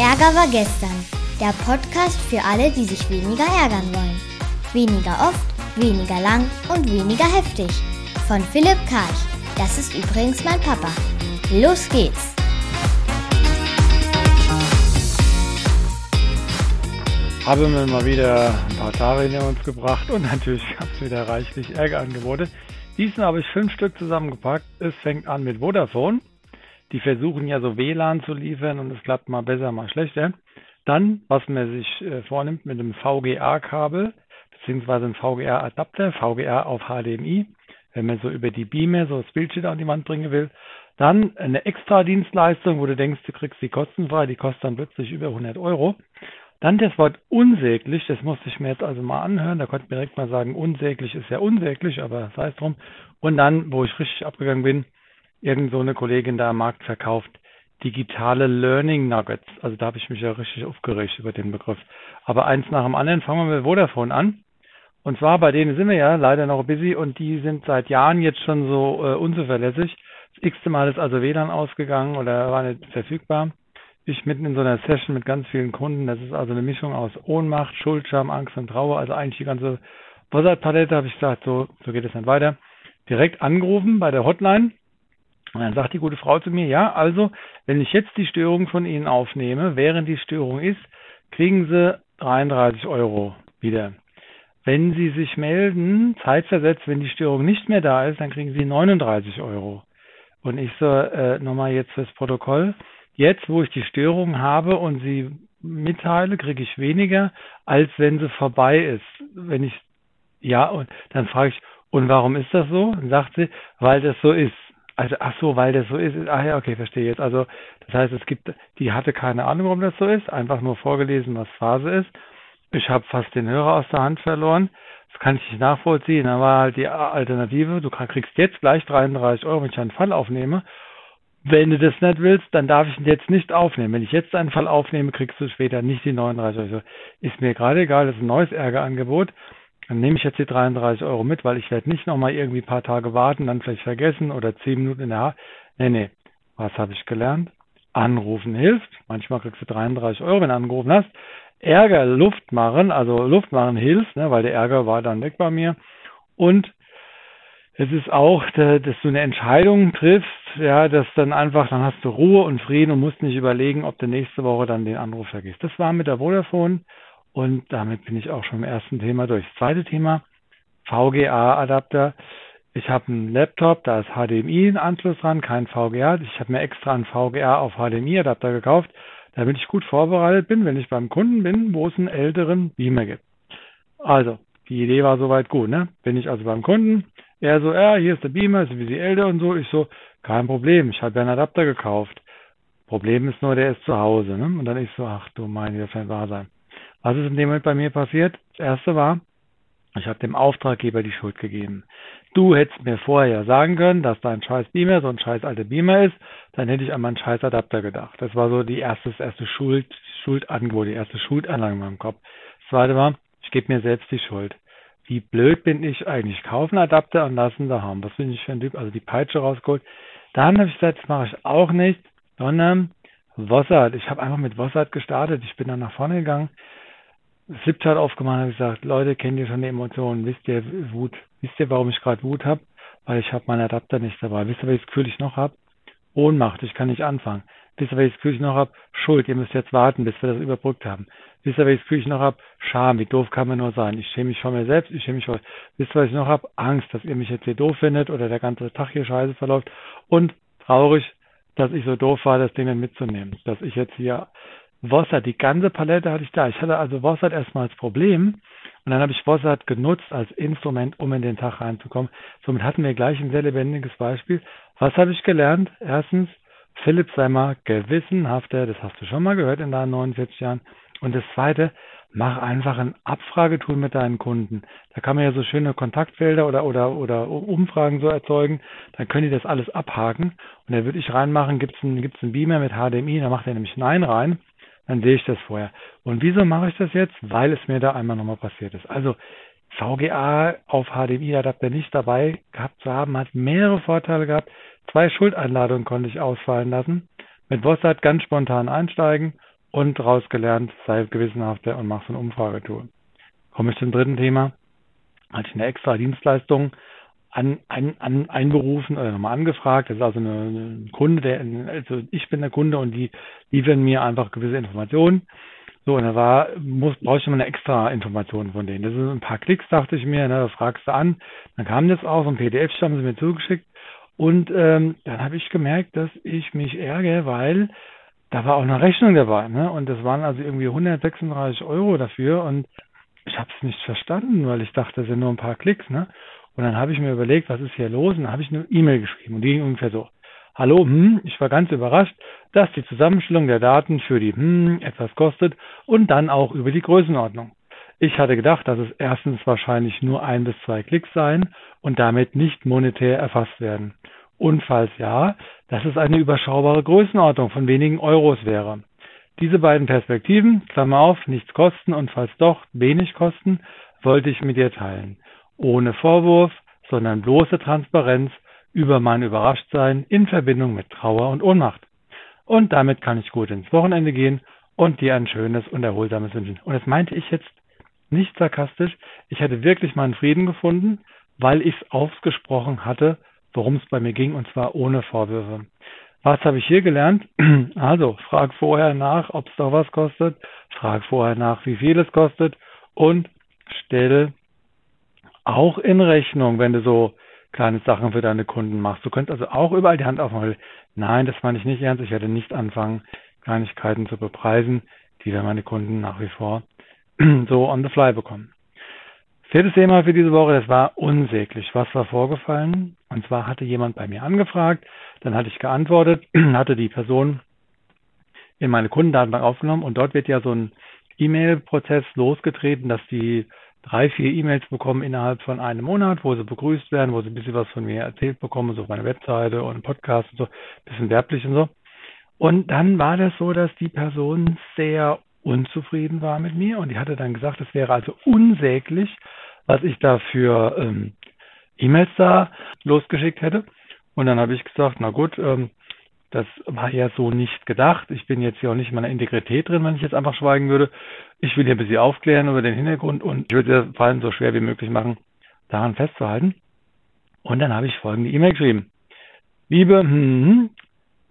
Ärger war gestern. Der Podcast für alle, die sich weniger ärgern wollen. Weniger oft, weniger lang und weniger heftig. Von Philipp Karch. Das ist übrigens mein Papa. Los geht's! Habe mir mal wieder ein paar Tage hinter uns gebracht und natürlich gab es wieder reichlich Ärgerangebote. Diesmal habe ich fünf Stück zusammengepackt. Es fängt an mit Vodafone. Die versuchen ja so WLAN zu liefern und es klappt mal besser, mal schlechter. Dann, was man sich äh, vornimmt mit einem VGA-Kabel, beziehungsweise ein VGA-Adapter, VGA auf HDMI, wenn man so über die Beamer so das Bildschirm an die Wand bringen will. Dann eine extra Dienstleistung, wo du denkst, du kriegst die kostenfrei, die kostet dann plötzlich über 100 Euro. Dann das Wort unsäglich, das musste ich mir jetzt also mal anhören. Da konnte ich mir direkt mal sagen, unsäglich ist ja unsäglich, aber sei es drum. Und dann, wo ich richtig abgegangen bin, irgend so eine Kollegin da am Markt verkauft, digitale Learning Nuggets. Also da habe ich mich ja richtig aufgeregt über den Begriff. Aber eins nach dem anderen fangen wir mit Vodafone an. Und zwar bei denen sind wir ja leider noch busy und die sind seit Jahren jetzt schon so äh, unzuverlässig. Das x-te Mal ist also WLAN ausgegangen oder war nicht verfügbar ich mitten in so einer Session mit ganz vielen Kunden. Das ist also eine Mischung aus Ohnmacht, Schuld, Scham, Angst und Trauer. Also eigentlich die ganze Buzzard-Palette habe ich gesagt, so, so geht es dann weiter. Direkt angerufen bei der Hotline. Und dann sagt die gute Frau zu mir, ja, also, wenn ich jetzt die Störung von Ihnen aufnehme, während die Störung ist, kriegen Sie 33 Euro wieder. Wenn Sie sich melden, zeitversetzt, wenn die Störung nicht mehr da ist, dann kriegen Sie 39 Euro. Und ich so, äh, nochmal jetzt fürs Protokoll, Jetzt, wo ich die Störung habe und sie mitteile, kriege ich weniger, als wenn sie vorbei ist. Wenn ich, ja, und dann frage ich, und warum ist das so? Dann sagt sie, weil das so ist. Also, ach so, weil das so ist. Ach ja, okay, verstehe jetzt. Also, das heißt, es gibt, die hatte keine Ahnung, warum das so ist, einfach nur vorgelesen, was Phase ist. Ich habe fast den Hörer aus der Hand verloren. Das kann ich nicht nachvollziehen. Da war halt die Alternative, du kriegst jetzt gleich 33 Euro, wenn ich einen Fall aufnehme. Wenn du das nicht willst, dann darf ich ihn jetzt nicht aufnehmen. Wenn ich jetzt einen Fall aufnehme, kriegst du später nicht die 39 Euro. Ist mir gerade egal, das ist ein neues Ärgerangebot. Dann nehme ich jetzt die 33 Euro mit, weil ich werde nicht nochmal irgendwie ein paar Tage warten, dann vielleicht vergessen oder 10 Minuten in der ha Nee, nee. Was habe ich gelernt? Anrufen hilft. Manchmal kriegst du 33 Euro, wenn du angerufen hast. Ärger Luft machen, also Luft machen hilft, ne, weil der Ärger war dann weg bei mir. Und es ist auch, dass du eine Entscheidung triffst, ja, dass dann einfach, dann hast du Ruhe und Frieden und musst nicht überlegen, ob du nächste Woche dann den Anruf vergisst. Das war mit der Vodafone und damit bin ich auch schon im ersten Thema durch. Das zweite Thema, VGA-Adapter. Ich habe einen Laptop, da ist HDMI ein Anschluss dran, kein VGA. Ich habe mir extra einen VGA auf HDMI-Adapter gekauft, damit ich gut vorbereitet bin, wenn ich beim Kunden bin, wo es einen älteren Beamer gibt. Also, die Idee war soweit gut, ne? Bin ich also beim Kunden, er so, ja, hier ist der Beamer, ist ein bisschen älter und so. Ich so, kein Problem, ich habe ja einen Adapter gekauft. Problem ist nur, der ist zu Hause. Ne? Und dann ich so, ach du meine, das kann wahr sein. Was ist in dem Moment bei mir passiert? Das erste war, ich habe dem Auftraggeber die Schuld gegeben. Du hättest mir vorher sagen können, dass dein scheiß Beamer so ein scheiß alter Beamer ist, dann hätte ich an meinen scheiß Adapter gedacht. Das war so die erste, erste Schuld, Schuldangebot, die erste Schuldanlage in meinem Kopf. Das zweite war, ich gebe mir selbst die Schuld wie blöd bin ich eigentlich? Kaufen Adapter und lassen da haben. Was bin ich für ein Typ? Also die Peitsche rausgeholt. Dann habe ich gesagt, das mache ich auch nicht, sondern Wossert. Ich habe einfach mit Wossert gestartet. Ich bin dann nach vorne gegangen, Flipchart aufgemacht und gesagt, Leute, kennt ihr schon die Emotionen? Wisst ihr Wut? Wisst ihr, warum ich gerade Wut habe? Weil ich habe meinen Adapter nicht dabei. Wisst ihr, welches Gefühl ich noch habe? Ohnmacht, ich kann nicht anfangen. Wisst ihr, welches Gefühl ich noch habe? Schuld, ihr müsst jetzt warten, bis wir das überbrückt haben. Wisst ihr, welches Gefühl ich noch habe? Scham, wie doof kann man nur sein? Ich schäme mich vor mir selbst, ich schäme mich vor... Wisst ihr, was ich noch habe? Angst, dass ihr mich jetzt hier doof findet oder der ganze Tag hier scheiße verläuft. Und traurig, dass ich so doof war, das Ding dann mitzunehmen. Dass ich jetzt hier... Wossert, die ganze Palette hatte ich da. Ich hatte also Wossert erstmal als Problem und dann habe ich Wossert genutzt als Instrument, um in den Tag reinzukommen. Somit hatten wir gleich ein sehr lebendiges Beispiel. Was habe ich gelernt? Erstens, Philipp sei mal gewissenhafter, das hast du schon mal gehört in deinen 49 Jahren. Und das zweite, mach einfach ein Abfragetool mit deinen Kunden. Da kann man ja so schöne Kontaktfelder oder, oder, oder Umfragen so erzeugen. Dann können die das alles abhaken. Und da würde ich reinmachen, gibt es einen, gibt's einen Beamer mit HDMI, da macht er nämlich Nein rein. Dann sehe ich das vorher. Und wieso mache ich das jetzt? Weil es mir da einmal nochmal passiert ist. Also VGA auf HDMI-Adapter nicht dabei gehabt zu haben, hat mehrere Vorteile gehabt. Zwei Schuldeinladungen konnte ich ausfallen lassen. Mit Vossat ganz spontan einsteigen und daraus gelernt, sei gewissenhafter und mach so eine Umfragetour. Komme ich zum dritten Thema. Hatte ich eine extra Dienstleistung an, ein, an, einberufen oder nochmal angefragt. Das ist also eine, ein Kunde, der, also ich bin der Kunde und die liefern mir einfach gewisse Informationen. So, und da war, muss, brauche ich immer eine extra Information von denen. Das sind ein paar Klicks, dachte ich mir, ne, das fragst du an. Dann kam das auch, so ein PDF haben sie mir zugeschickt. Und ähm, dann habe ich gemerkt, dass ich mich ärgere, weil da war auch eine Rechnung dabei, ne? Und das waren also irgendwie 136 Euro dafür und ich habe es nicht verstanden, weil ich dachte, das sind nur ein paar Klicks, ne? Und dann habe ich mir überlegt, was ist hier los? Und dann habe ich eine E-Mail geschrieben und die ging ungefähr so. Hallo, hm, ich war ganz überrascht, dass die Zusammenstellung der Daten für die hm etwas kostet und dann auch über die Größenordnung. Ich hatte gedacht, dass es erstens wahrscheinlich nur ein bis zwei Klicks seien und damit nicht monetär erfasst werden. Und falls ja, dass es eine überschaubare Größenordnung von wenigen Euros wäre. Diese beiden Perspektiven, Klammer auf, nichts kosten und falls doch wenig kosten, wollte ich mit dir teilen. Ohne Vorwurf, sondern bloße Transparenz über mein Überraschtsein in Verbindung mit Trauer und Ohnmacht. Und damit kann ich gut ins Wochenende gehen und dir ein schönes und erholsames wünschen. Und das meinte ich jetzt nicht sarkastisch. Ich hätte wirklich meinen Frieden gefunden, weil ich es ausgesprochen hatte, worum es bei mir ging, und zwar ohne Vorwürfe. Was habe ich hier gelernt? Also, frag vorher nach, ob es doch was kostet, frag vorher nach, wie viel es kostet und stell auch in Rechnung, wenn du so kleine Sachen für deine Kunden machst. Du könntest also auch überall die Hand aufmachen. Nein, das meine ich nicht ernst. Ich werde nicht anfangen, Kleinigkeiten zu bepreisen, die dann meine Kunden nach wie vor so on the fly bekommen. Viertes Thema für diese Woche, das war unsäglich. Was war vorgefallen? Und zwar hatte jemand bei mir angefragt, dann hatte ich geantwortet, hatte die Person in meine Kundendatenbank aufgenommen und dort wird ja so ein E-Mail-Prozess losgetreten, dass die drei, vier E-Mails bekommen innerhalb von einem Monat, wo sie begrüßt werden, wo sie ein bisschen was von mir erzählt bekommen, so auf meiner Webseite und Podcast und so, bisschen werblich und so. Und dann war das so, dass die Person sehr unzufrieden war mit mir und die hatte dann gesagt, es wäre also unsäglich, was ich da für ähm, E-Mails da losgeschickt hätte. Und dann habe ich gesagt, na gut, ähm, das war ja so nicht gedacht. Ich bin jetzt hier auch nicht in meiner Integrität drin, wenn ich jetzt einfach schweigen würde. Ich will hier ein bisschen aufklären über den Hintergrund und ich würde es vor allem so schwer wie möglich machen, daran festzuhalten. Und dann habe ich folgende E-Mail geschrieben. Liebe, hm, hm,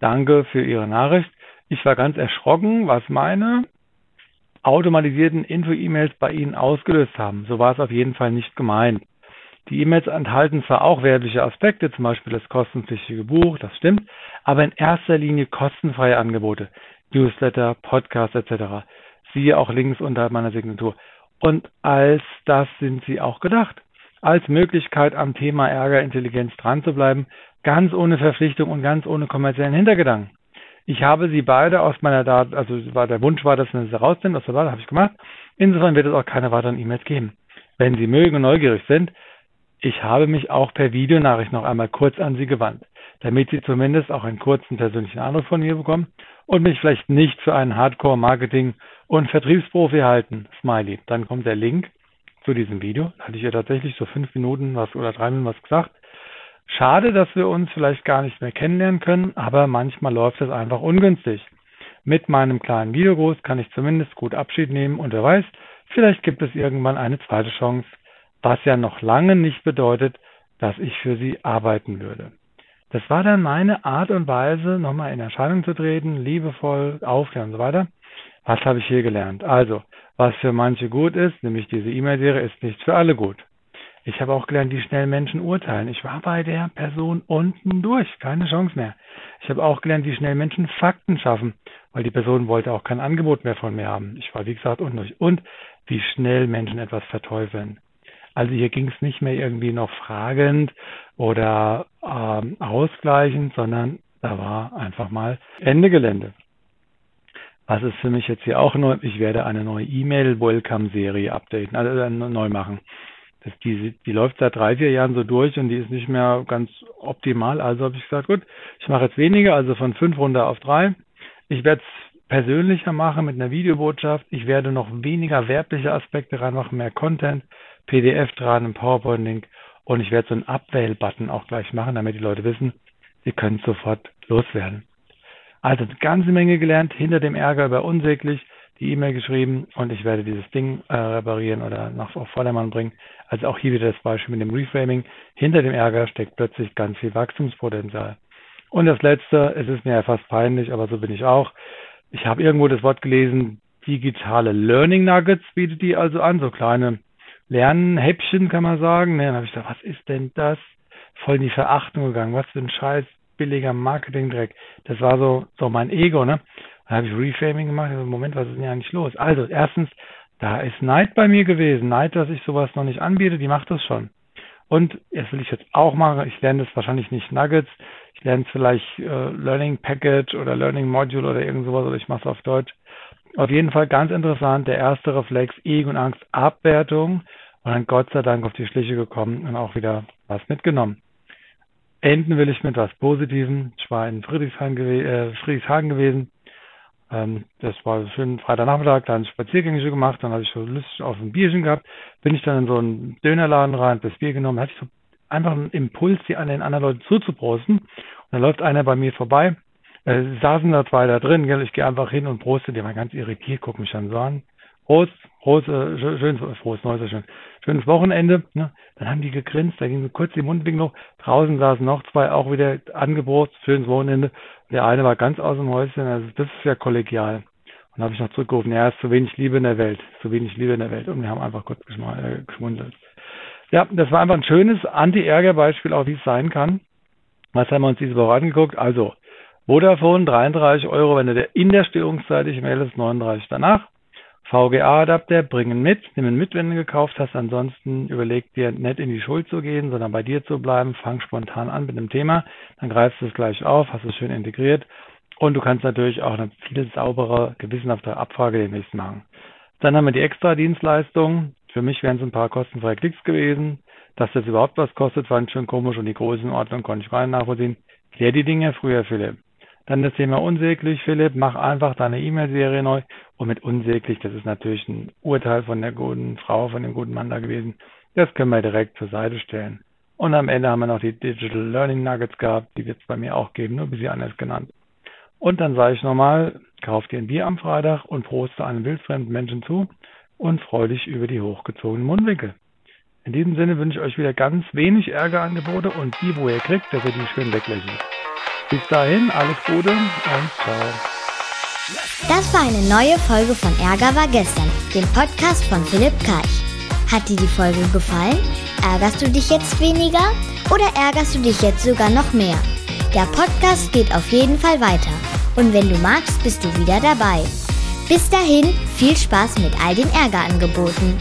danke für Ihre Nachricht. Ich war ganz erschrocken, was meine automatisierten Info-E-Mails bei Ihnen ausgelöst haben. So war es auf jeden Fall nicht gemeint. Die E-Mails enthalten zwar auch werbliche Aspekte, zum Beispiel das kostenpflichtige Buch, das stimmt, aber in erster Linie kostenfreie Angebote, Newsletter, Podcast etc. Siehe auch Links unterhalb meiner Signatur. Und als das sind sie auch gedacht. Als Möglichkeit am Thema Ärgerintelligenz dran zu bleiben, ganz ohne Verpflichtung und ganz ohne kommerziellen Hintergedanken. Ich habe sie beide aus meiner Daten, also war der Wunsch war, dass man sie rausnimmt aus der Daten, habe ich gemacht. Insofern wird es auch keine weiteren E-Mails geben. Wenn Sie mögen und neugierig sind, ich habe mich auch per Videonachricht noch einmal kurz an Sie gewandt, damit Sie zumindest auch einen kurzen persönlichen Eindruck von mir bekommen und mich vielleicht nicht für einen Hardcore-Marketing- und Vertriebsprofi halten. Smiley. Dann kommt der Link zu diesem Video. Da hatte ich ja tatsächlich so fünf Minuten was oder drei Minuten was gesagt. Schade, dass wir uns vielleicht gar nicht mehr kennenlernen können, aber manchmal läuft es einfach ungünstig. Mit meinem kleinen Videogruß kann ich zumindest gut Abschied nehmen und wer weiß, vielleicht gibt es irgendwann eine zweite Chance, was ja noch lange nicht bedeutet, dass ich für Sie arbeiten würde. Das war dann meine Art und Weise, nochmal in Erscheinung zu treten, liebevoll, aufklären und so weiter. Was habe ich hier gelernt? Also, was für manche gut ist, nämlich diese E-Mail-Serie, ist nicht für alle gut. Ich habe auch gelernt, wie schnell Menschen urteilen. Ich war bei der Person unten durch, keine Chance mehr. Ich habe auch gelernt, wie schnell Menschen Fakten schaffen, weil die Person wollte auch kein Angebot mehr von mir haben. Ich war, wie gesagt, unten durch. Und wie schnell Menschen etwas verteufeln. Also hier ging es nicht mehr irgendwie noch fragend oder ähm, ausgleichend, sondern da war einfach mal Ende Gelände. Was ist für mich jetzt hier auch neu? Ich werde eine neue E-Mail-Welcome-Serie updaten, also äh, neu machen. Das, die, die läuft seit drei, vier Jahren so durch und die ist nicht mehr ganz optimal. Also habe ich gesagt, gut, ich mache jetzt weniger, also von fünf runter auf drei. Ich werde es persönlicher machen mit einer Videobotschaft. Ich werde noch weniger werbliche Aspekte reinmachen, mehr Content, PDF dran, ein PowerPoint-Link und ich werde so einen Abwähl-Button auch gleich machen, damit die Leute wissen, sie können sofort loswerden. Also eine ganze Menge gelernt, hinter dem Ärger über unsäglich, die E-Mail geschrieben und ich werde dieses Ding äh, reparieren oder nach auf Vordermann bringen. Also auch hier wieder das Beispiel mit dem Reframing. Hinter dem Ärger steckt plötzlich ganz viel Wachstumspotenzial. Und das letzte, es ist mir ja fast peinlich, aber so bin ich auch. Ich habe irgendwo das Wort gelesen, digitale Learning Nuggets bietet die also an, so kleine Lernhäppchen kann man sagen. Ne, dann habe ich gesagt, was ist denn das? Voll in die Verachtung gegangen. Was für ein scheiß billiger Marketingdreck. Das war so, so mein Ego, ne? Dann habe ich Reframing gemacht. Also, Moment, was ist denn hier eigentlich los? Also, erstens, da ist Neid bei mir gewesen. Neid, dass ich sowas noch nicht anbiete, die macht das schon. Und das will ich jetzt auch machen. Ich lerne das wahrscheinlich nicht Nuggets. Ich lerne es vielleicht äh, Learning Package oder Learning Module oder irgend sowas oder ich mache es auf Deutsch. Auf jeden Fall ganz interessant. Der erste Reflex, Ego und Angst, Abwertung. Und dann Gott sei Dank auf die Schliche gekommen und auch wieder was mitgenommen. Enden will ich mit was Positivem. Ich war in Friedrichshagen, gew äh, Friedrichshagen gewesen. Ähm, das war schön Freitagnachmittag, da habe ich Spaziergänge gemacht, dann habe ich so Lust auf ein Bierchen gehabt, bin ich dann in so einen Dönerladen rein, das Bier genommen, hatte ich so einfach einen Impuls, die an den anderen Leuten zuzuprosten. Und dann läuft einer bei mir vorbei, äh, saßen da zwei da drin, gell, ich gehe einfach hin und proste, die waren ganz irritiert, guck mich dann so an. Prost, Prost, äh, schönes, frohes Neues, schön, schönes Wochenende. Ne? Dann haben die gegrinst, da ging so kurz die Mundwinkel hoch. Draußen saßen noch zwei, auch wieder angeprost, schönes Wochenende. Der eine war ganz aus dem Häuschen, also das ist ja kollegial. Und habe ich noch zurückgerufen, ja, es ist zu wenig Liebe in der Welt, zu wenig Liebe in der Welt. Und wir haben einfach kurz äh, geschmundelt. Ja, das war einfach ein schönes Anti-Ärger-Beispiel, auch wie es sein kann. Was haben wir uns diese Woche angeguckt? Also, Vodafone 33 Euro, wenn du in der Störungszeit dich meldest, 39 danach. VGA-Adapter bringen mit, nehmen mit, wenn du gekauft hast. Ansonsten überleg dir nicht in die Schuld zu gehen, sondern bei dir zu bleiben. Fang spontan an mit dem Thema. Dann greifst du es gleich auf, hast es schön integriert. Und du kannst natürlich auch eine viel saubere, gewissenhafte Abfrage demnächst machen. Dann haben wir die Extra-Dienstleistung. Für mich wären es ein paar kostenfreie Klicks gewesen. Dass das überhaupt was kostet, fand ich schon komisch und die Größenordnung konnte ich rein nachvollziehen. Klär die Dinge früher, Philipp. Dann das Thema unsäglich, Philipp, mach einfach deine E-Mail-Serie neu. Und mit unsäglich, das ist natürlich ein Urteil von der guten Frau, von dem guten Mann da gewesen. Das können wir direkt zur Seite stellen. Und am Ende haben wir noch die Digital Learning Nuggets gehabt, die wird es bei mir auch geben, nur ein bisschen anders genannt. Und dann sage ich nochmal, kauf dir ein Bier am Freitag und proste einem wildfremden Menschen zu und freu dich über die hochgezogenen Mundwinkel. In diesem Sinne wünsche ich euch wieder ganz wenig Ärgerangebote und die, wo ihr kriegt, dass ihr die schön weglächelt. Bis dahin, alles Gute und ciao. Das war eine neue Folge von Ärger war gestern, dem Podcast von Philipp Karch. Hat dir die Folge gefallen? Ärgerst du dich jetzt weniger oder ärgerst du dich jetzt sogar noch mehr? Der Podcast geht auf jeden Fall weiter und wenn du magst, bist du wieder dabei. Bis dahin, viel Spaß mit all den Ärgerangeboten.